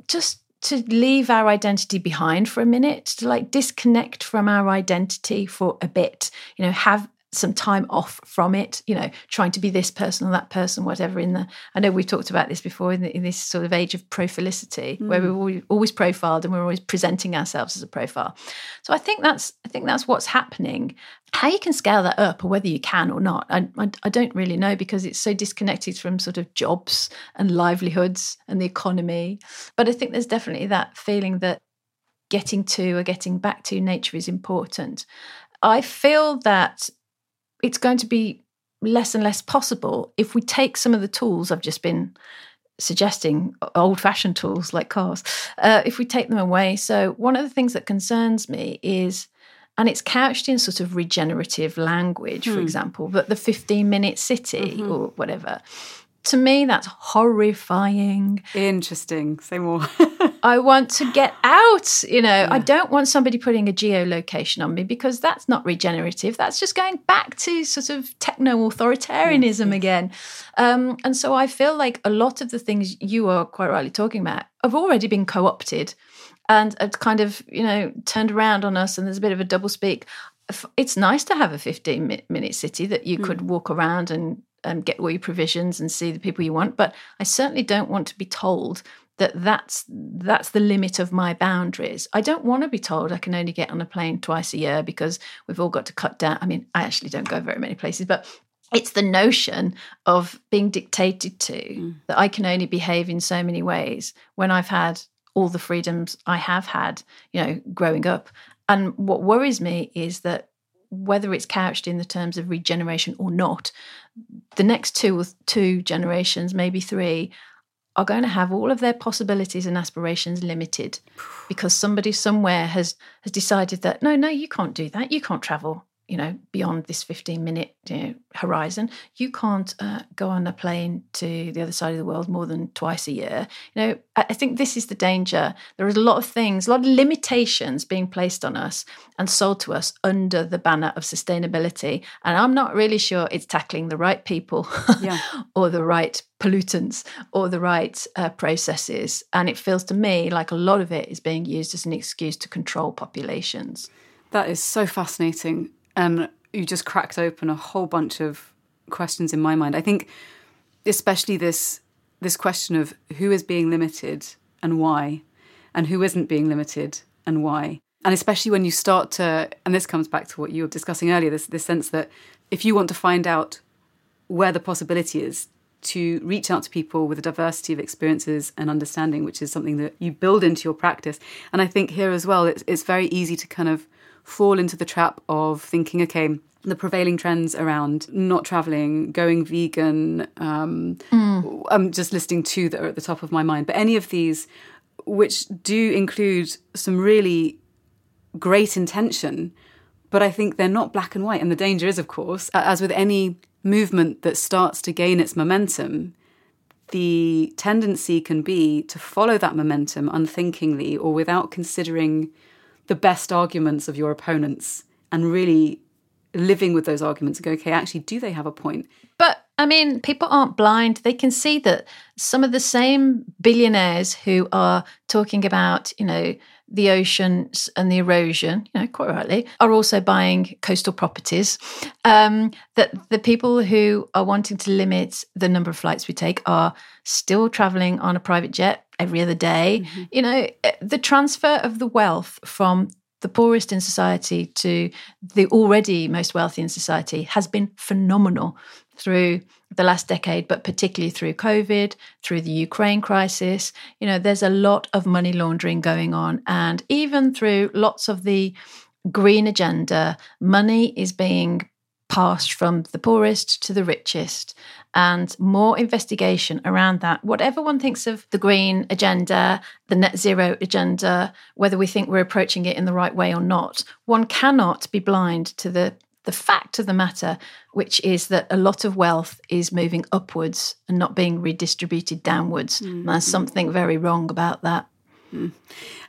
just to leave our identity behind for a minute, to like disconnect from our identity for a bit, you know, have some time off from it, you know, trying to be this person or that person, whatever. In the, I know we've talked about this before in, the, in this sort of age of profilicity, mm. where we're always, always profiled and we're always presenting ourselves as a profile. So I think that's, I think that's what's happening. How you can scale that up, or whether you can or not, I, I, I don't really know because it's so disconnected from sort of jobs and livelihoods and the economy. But I think there's definitely that feeling that getting to or getting back to nature is important. I feel that it's going to be less and less possible if we take some of the tools I've just been suggesting, old fashioned tools like cars, uh, if we take them away. So, one of the things that concerns me is, and it's couched in sort of regenerative language, hmm. for example, but the 15 minute city mm-hmm. or whatever to me, that's horrifying. Interesting. Say more. I want to get out. You know, yeah. I don't want somebody putting a geolocation on me because that's not regenerative. That's just going back to sort of techno authoritarianism yes, again. Um, and so I feel like a lot of the things you are quite rightly talking about have already been co opted and it's kind of, you know, turned around on us. And there's a bit of a double speak. It's nice to have a 15 minute city that you mm. could walk around and um, get all your provisions and see the people you want. But I certainly don't want to be told that that's that's the limit of my boundaries. I don't want to be told I can only get on a plane twice a year because we've all got to cut down. I mean, I actually don't go very many places, but it's the notion of being dictated to mm. that I can only behave in so many ways when I've had all the freedoms I have had, you know, growing up. And what worries me is that whether it's couched in the terms of regeneration or not, the next two or two generations, maybe three, are going to have all of their possibilities and aspirations limited because somebody somewhere has has decided that no, no, you can't do that. You can't travel you know, beyond this 15 minute you know, horizon. You can't uh, go on a plane to the other side of the world more than twice a year. You know, I think this is the danger. There is a lot of things, a lot of limitations being placed on us and sold to us under the banner of sustainability. And I'm not really sure it's tackling the right people yeah. or the right pollutants or the right uh, processes. And it feels to me like a lot of it is being used as an excuse to control populations. That is so fascinating and you just cracked open a whole bunch of questions in my mind. I think, especially this this question of who is being limited and why, and who isn't being limited and why. And especially when you start to, and this comes back to what you were discussing earlier, this this sense that if you want to find out where the possibility is to reach out to people with a diversity of experiences and understanding, which is something that you build into your practice. And I think here as well, it's, it's very easy to kind of fall into the trap of thinking, okay, the prevailing trends around not traveling, going vegan. Um, mm. I'm just listing two that are at the top of my mind, but any of these, which do include some really great intention, but I think they're not black and white. And the danger is, of course, as with any movement that starts to gain its momentum, the tendency can be to follow that momentum unthinkingly or without considering the best arguments of your opponents and really living with those arguments and go, okay, actually, do they have a point? But I mean, people aren't blind. They can see that some of the same billionaires who are talking about, you know, the oceans and the erosion, you know, quite rightly, are also buying coastal properties. Um, that the people who are wanting to limit the number of flights we take are still traveling on a private jet every other day. Mm-hmm. You know, eh, the transfer of the wealth from the poorest in society to the already most wealthy in society has been phenomenal through the last decade, but particularly through COVID, through the Ukraine crisis. You know, there's a lot of money laundering going on. And even through lots of the green agenda, money is being passed from the poorest to the richest and more investigation around that. Whatever one thinks of the green agenda, the net zero agenda, whether we think we're approaching it in the right way or not, one cannot be blind to the the fact of the matter, which is that a lot of wealth is moving upwards and not being redistributed downwards. Mm. There's something very wrong about that. Mm.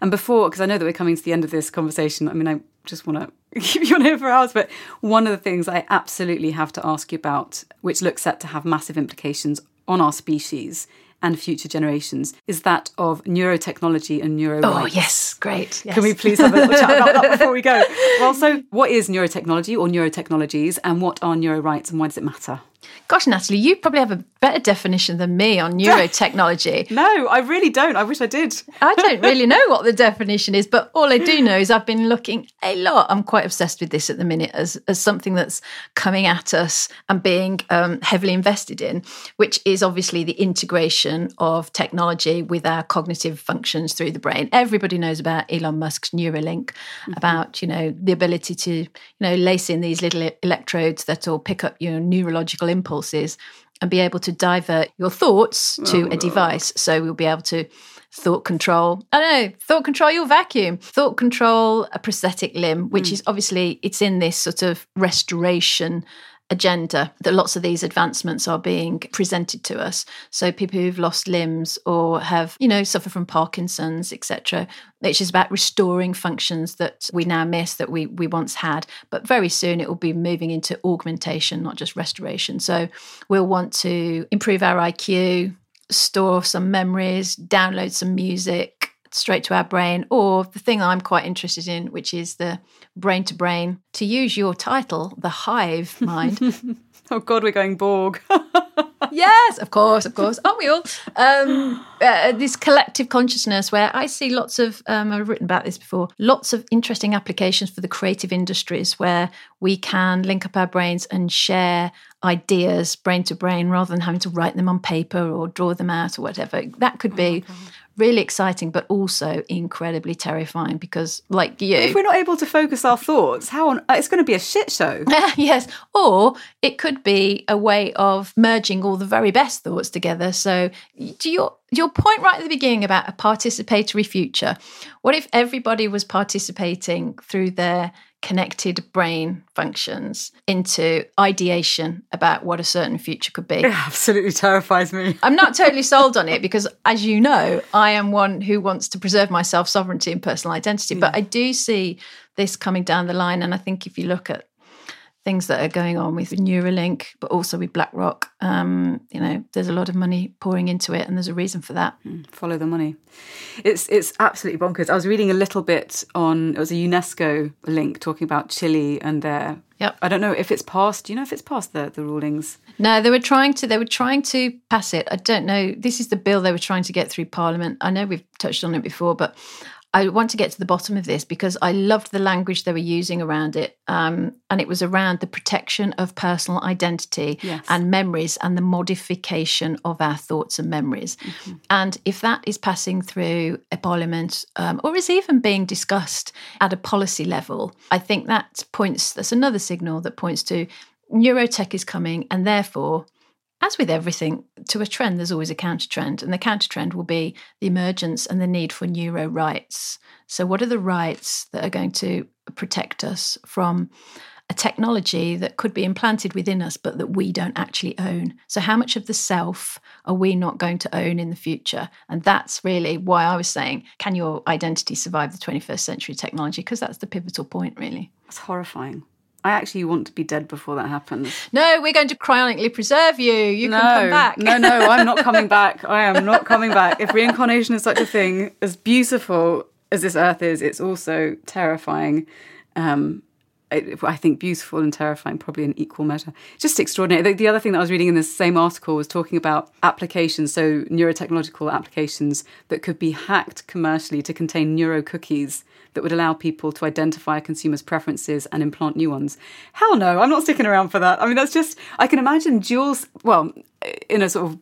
And before, because I know that we're coming to the end of this conversation, I mean, I just want to keep you on here for hours, but one of the things I absolutely have to ask you about, which looks set to have massive implications on our species, and future generations is that of neurotechnology and neuro. Oh, yes, great. Yes. Can we please have a little chat about that before we go? Well, so what is neurotechnology or neurotechnologies, and what are neuro rights, and why does it matter? Gosh, Nathalie, you probably have a better definition than me on neurotechnology. no, I really don't. I wish I did. I don't really know what the definition is, but all I do know is I've been looking a lot. I'm quite obsessed with this at the minute as, as something that's coming at us and being um, heavily invested in, which is obviously the integration of technology with our cognitive functions through the brain. Everybody knows about Elon Musk's Neuralink, mm-hmm. about, you know, the ability to, you know, lace in these little electrodes that will pick up your neurological impulses and be able to divert your thoughts to oh, a device. So we'll be able to thought control. I don't know, thought control your vacuum, thought control a prosthetic limb, which mm. is obviously it's in this sort of restoration agenda that lots of these advancements are being presented to us. So people who've lost limbs or have you know suffer from parkinson's etc which is about restoring functions that we now miss that we we once had. But very soon it will be moving into augmentation not just restoration. So we'll want to improve our iq store some memories download some music straight to our brain, or the thing I'm quite interested in, which is the brain to brain. To use your title, the hive mind. oh God, we're going Borg. yes, of course, of course. Aren't we all? Um, uh, this collective consciousness where I see lots of, um, I've written about this before, lots of interesting applications for the creative industries where we can link up our brains and share ideas brain to brain rather than having to write them on paper or draw them out or whatever. That could be. Oh really exciting, but also incredibly terrifying because, like you, if we're not able to focus our thoughts, how on uh, it's going to be a shit show. yes, or it could be a way of merging all the very best thoughts together. So, do your your point right at the beginning about a participatory future. What if everybody was participating through their connected brain functions into ideation about what a certain future could be? It absolutely terrifies me. I'm not totally sold on it because, as you know, I am one who wants to preserve my self sovereignty and personal identity. But I do see this coming down the line. And I think if you look at things that are going on with Neuralink, but also with BlackRock. Um, you know, there's a lot of money pouring into it, and there's a reason for that. Mm, follow the money. It's it's absolutely bonkers. I was reading a little bit on it was a UNESCO link talking about Chile and their. Yep. I don't know if it's passed. Do you know if it's passed the the rulings? No, they were trying to. They were trying to pass it. I don't know. This is the bill they were trying to get through Parliament. I know we've touched on it before, but I want to get to the bottom of this because I loved the language they were using around it. Um, and it was around the protection of personal identity yes. and memories and the modification of our thoughts and memories. Mm-hmm. And if that is passing through a parliament um, or is even being discussed at a policy level, I think that points, that's another signal that points to neurotech is coming and therefore as with everything, to a trend, there's always a counter trend. And the counter trend will be the emergence and the need for neuro rights. So, what are the rights that are going to protect us from a technology that could be implanted within us, but that we don't actually own? So, how much of the self are we not going to own in the future? And that's really why I was saying, can your identity survive the 21st century technology? Because that's the pivotal point, really. It's horrifying. I actually want to be dead before that happens. No, we're going to cryonically preserve you. You no, can come back. no, no, I'm not coming back. I am not coming back. If reincarnation is such a thing, as beautiful as this earth is, it's also terrifying. Um, I think beautiful and terrifying, probably in equal measure. Just extraordinary. The, the, other thing that I was reading in this same article was talking about applications, so neurotechnological applications that could be hacked commercially to contain neuro cookies that would allow people to identify a consumer's preferences and implant new ones. Hell no, I'm not sticking around for that. I mean, that's just, I can imagine Jules, well, in a sort of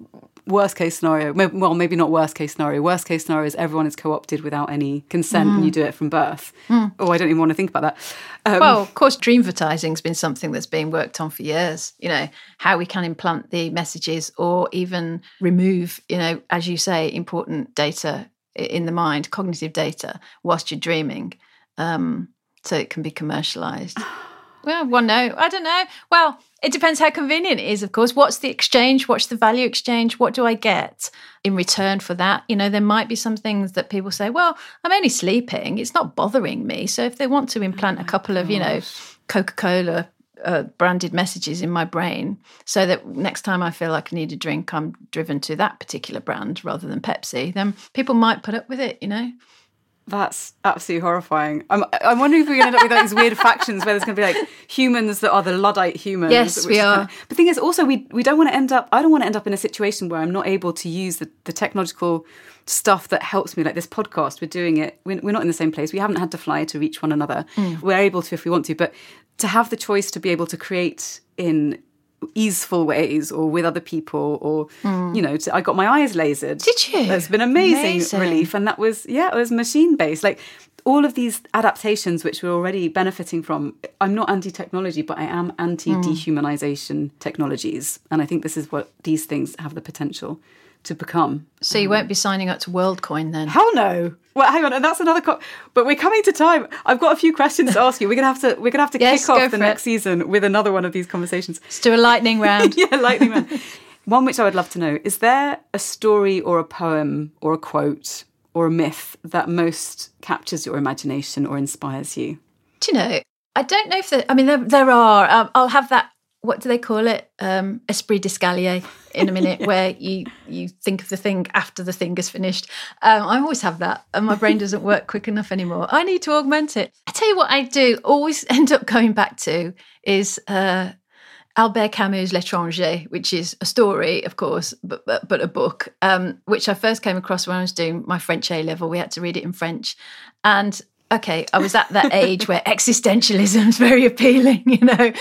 worst case scenario, well, maybe not worst case scenario. Worst case scenario is everyone is co opted without any consent mm. and you do it from birth. Mm. Oh, I don't even want to think about that. Um, well, of course, dream advertising has been something that's been worked on for years. You know, how we can implant the messages or even remove, you know, as you say, important data in the mind, cognitive data, whilst you're dreaming, um, so it can be commercialized. well, well, no, I don't know. Well, it depends how convenient it is, of course. What's the exchange? What's the value exchange? What do I get in return for that? You know, there might be some things that people say, well, I'm only sleeping. It's not bothering me. So if they want to implant oh a couple gosh. of, you know, Coca Cola uh, branded messages in my brain so that next time I feel like I need a drink, I'm driven to that particular brand rather than Pepsi, then people might put up with it, you know? That's absolutely horrifying. I'm, I'm wondering if we're going to end up with these weird factions where there's going to be like humans that are the Luddite humans. Yes, we are. Kind of, but the thing is, also, we, we don't want to end up, I don't want to end up in a situation where I'm not able to use the, the technological stuff that helps me, like this podcast. We're doing it, we're, we're not in the same place. We haven't had to fly to reach one another. Mm. We're able to if we want to. But to have the choice to be able to create in easeful ways or with other people or mm. you know to, i got my eyes lasered. Did you? That's been amazing, amazing, relief. And that was yeah it was machine based. Like all of these adaptations which we're already benefiting from i'm not anti-technology but i am anti-dehumanization mm. technologies. And i think this is what these things have the potential to become. So you won't be signing up to WorldCoin then? Hell no. Well, hang on, and that's another. Co- but we're coming to time. I've got a few questions to ask you. We're gonna have to. We're gonna have to yes, kick off the next season with another one of these conversations. Let's do a lightning round. yeah, lightning round. one which I would love to know is there a story or a poem or a quote or a myth that most captures your imagination or inspires you? Do you know? I don't know if there. I mean, there, there are. Um, I'll have that what do they call it? Um, esprit d'escalier in a minute, yeah. where you you think of the thing after the thing is finished. Um, I always have that, and my brain doesn't work quick enough anymore. I need to augment it. I tell you what, I do always end up going back to is uh, Albert Camus' L'Étranger, which is a story, of course, but but, but a book, um, which I first came across when I was doing my French A level. We had to read it in French, and okay, I was at that age where existentialism is very appealing, you know.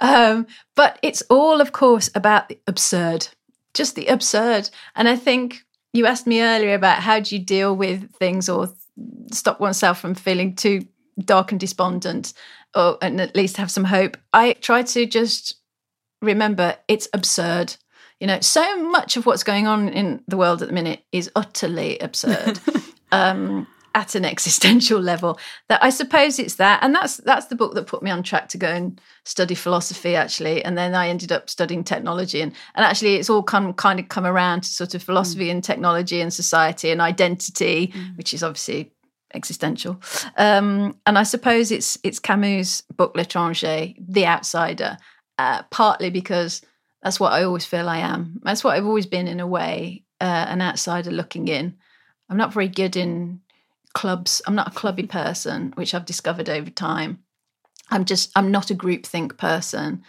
Um, but it's all, of course, about the absurd, just the absurd. And I think you asked me earlier about how do you deal with things or stop oneself from feeling too dark and despondent, or and at least have some hope. I try to just remember it's absurd You know, so much of what's going on in the world at the minute is utterly absurd. um, at an existential level that I suppose it's that. And that's that's the book that put me on track to go and study philosophy actually. And then I ended up studying technology. And and actually it's all come kind of come around to sort of philosophy mm. and technology and society and identity mm. which is obviously existential. Um, and I suppose it's it's Camus book L'étranger the outsider uh, partly because that's what I always feel I am. That's what I've always been in a way uh, an outsider looking in. I'm not very good in clubs. I'm not a clubby person, which I've discovered over time. I'm just, I'm not a groupthink person.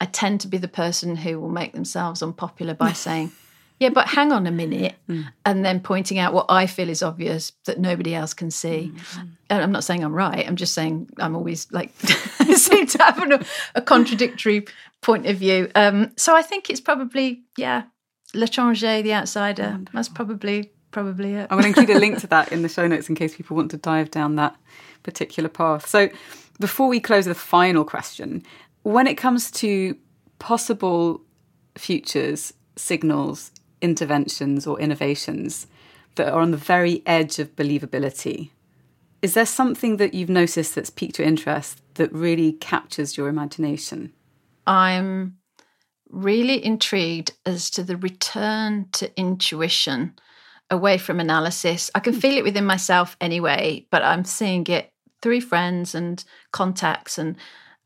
I tend to be the person who will make themselves unpopular by saying, yeah, but hang on a minute, mm. and then pointing out what I feel is obvious that nobody else can see. Mm-hmm. And I'm not saying I'm right. I'm just saying I'm always like seem to have a, a contradictory point of view. Um, so I think it's probably yeah, l'étranger, the outsider. Wonderful. That's probably probably it. I'm going to include a link to that in the show notes in case people want to dive down that particular path. So, before we close with the final question, when it comes to possible futures, signals, interventions, or innovations that are on the very edge of believability, is there something that you've noticed that's piqued your interest that really captures your imagination? I'm really intrigued as to the return to intuition away from analysis. I can feel it within myself anyway, but I'm seeing it through friends and contacts, and,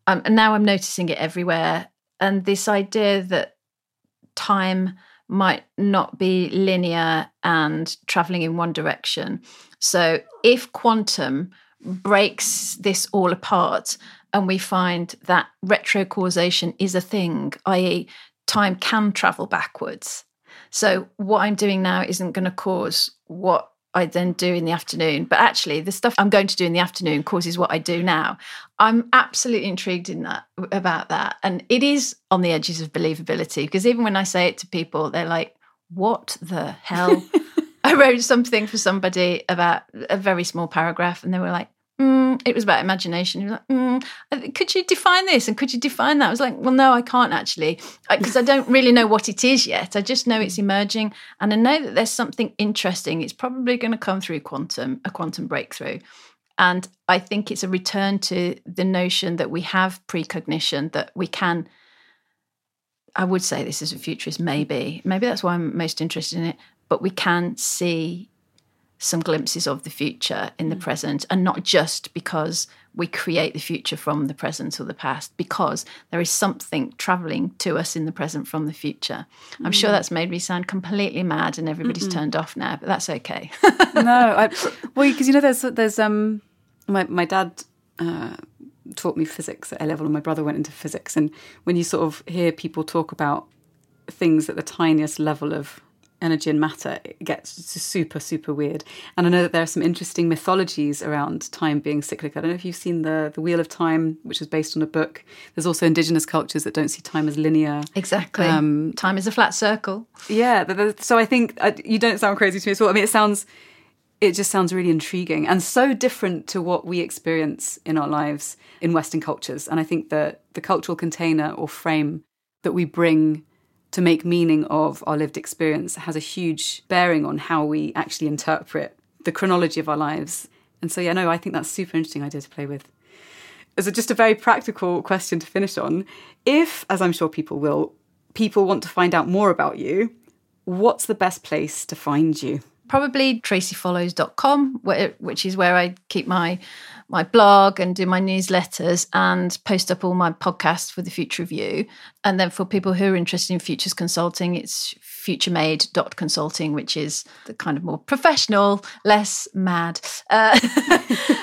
um, and now I'm noticing it everywhere. And this idea that time might not be linear and traveling in one direction. So if quantum breaks this all apart and we find that retrocausation is a thing, i.e., time can travel backwards, so what I'm doing now isn't going to cause what I then do in the afternoon. But actually, the stuff I'm going to do in the afternoon causes what I do now. I'm absolutely intrigued in that about that, and it is on the edges of believability because even when I say it to people, they're like, "What the hell?" I wrote something for somebody about a very small paragraph, and they were like, Mm, it was about imagination. He was like, mm, could you define this and could you define that? I was like, well, no, I can't actually, because I, I don't really know what it is yet. I just know it's emerging, and I know that there's something interesting. It's probably going to come through quantum, a quantum breakthrough. And I think it's a return to the notion that we have precognition, that we can. I would say this is a futurist, maybe. Maybe that's why I'm most interested in it. But we can see some glimpses of the future in the mm. present and not just because we create the future from the present or the past because there is something traveling to us in the present from the future i'm mm. sure that's made me sound completely mad and everybody's Mm-mm. turned off now but that's okay no I, well because you know there's there's um my my dad uh, taught me physics at A level, and my brother went into physics. And when you sort of hear people talk about things at the tiniest level of energy and matter, it gets super, super weird. And I know that there are some interesting mythologies around time being cyclic. I don't know if you've seen the the Wheel of Time, which is based on a book. There's also indigenous cultures that don't see time as linear. Exactly. Um, time is a flat circle. Yeah. So I think uh, you don't sound crazy to me at all. I mean, it sounds. It just sounds really intriguing and so different to what we experience in our lives in Western cultures. And I think that the cultural container or frame that we bring to make meaning of our lived experience has a huge bearing on how we actually interpret the chronology of our lives. And so, yeah, no, I think that's super interesting idea to play with. As a, just a very practical question to finish on, if, as I'm sure people will, people want to find out more about you, what's the best place to find you? Probably traceyfollows.com, which is where I keep my my blog and do my newsletters and post up all my podcasts for the Future of You. And then for people who are interested in futures consulting, it's futuremade.consulting, which is the kind of more professional, less mad, uh,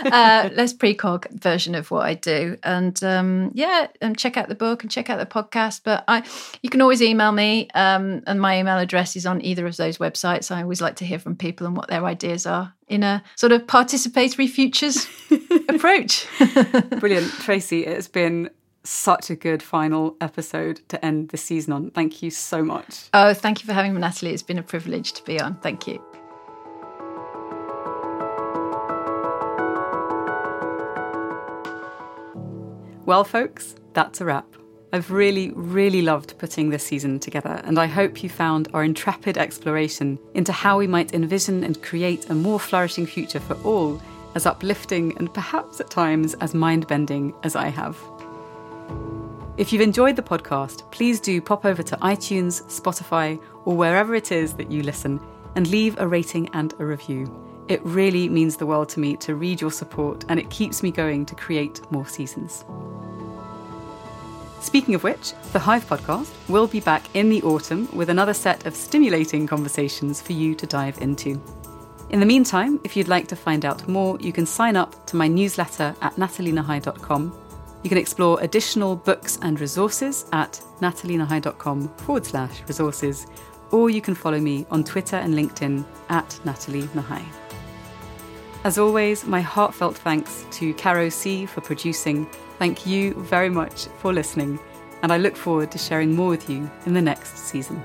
uh, less precog version of what I do. And um, yeah, and check out the book and check out the podcast. But I, you can always email me, um, and my email address is on either of those websites. I always like to hear from people and what their ideas are in a sort of participatory futures approach. Brilliant. Tracey, it's been such a good final episode to end the season on. Thank you so much. Oh, thank you for having me, Nathalie. It's been a privilege to be on. Thank you. Well, folks, that's a wrap. I've really, really loved putting this season together, and I hope you found our intrepid exploration into how we might envision and create a more flourishing future for all as uplifting and perhaps at times as mind bending as I have. If you've enjoyed the podcast, please do pop over to iTunes, Spotify, or wherever it is that you listen and leave a rating and a review. It really means the world to me to read your support and it keeps me going to create more seasons. Speaking of which, the Hive podcast will be back in the autumn with another set of stimulating conversations for you to dive into. In the meantime, if you'd like to find out more, you can sign up to my newsletter at nathalienahai.com. You can explore additional books and resources at nathalienahai.com forward slash resources, or you can follow me on Twitter and LinkedIn at Nathalie Nahai. As always, my heartfelt thanks to Caro C for producing. Thank you very much for listening, and I look forward to sharing more with you in the next season.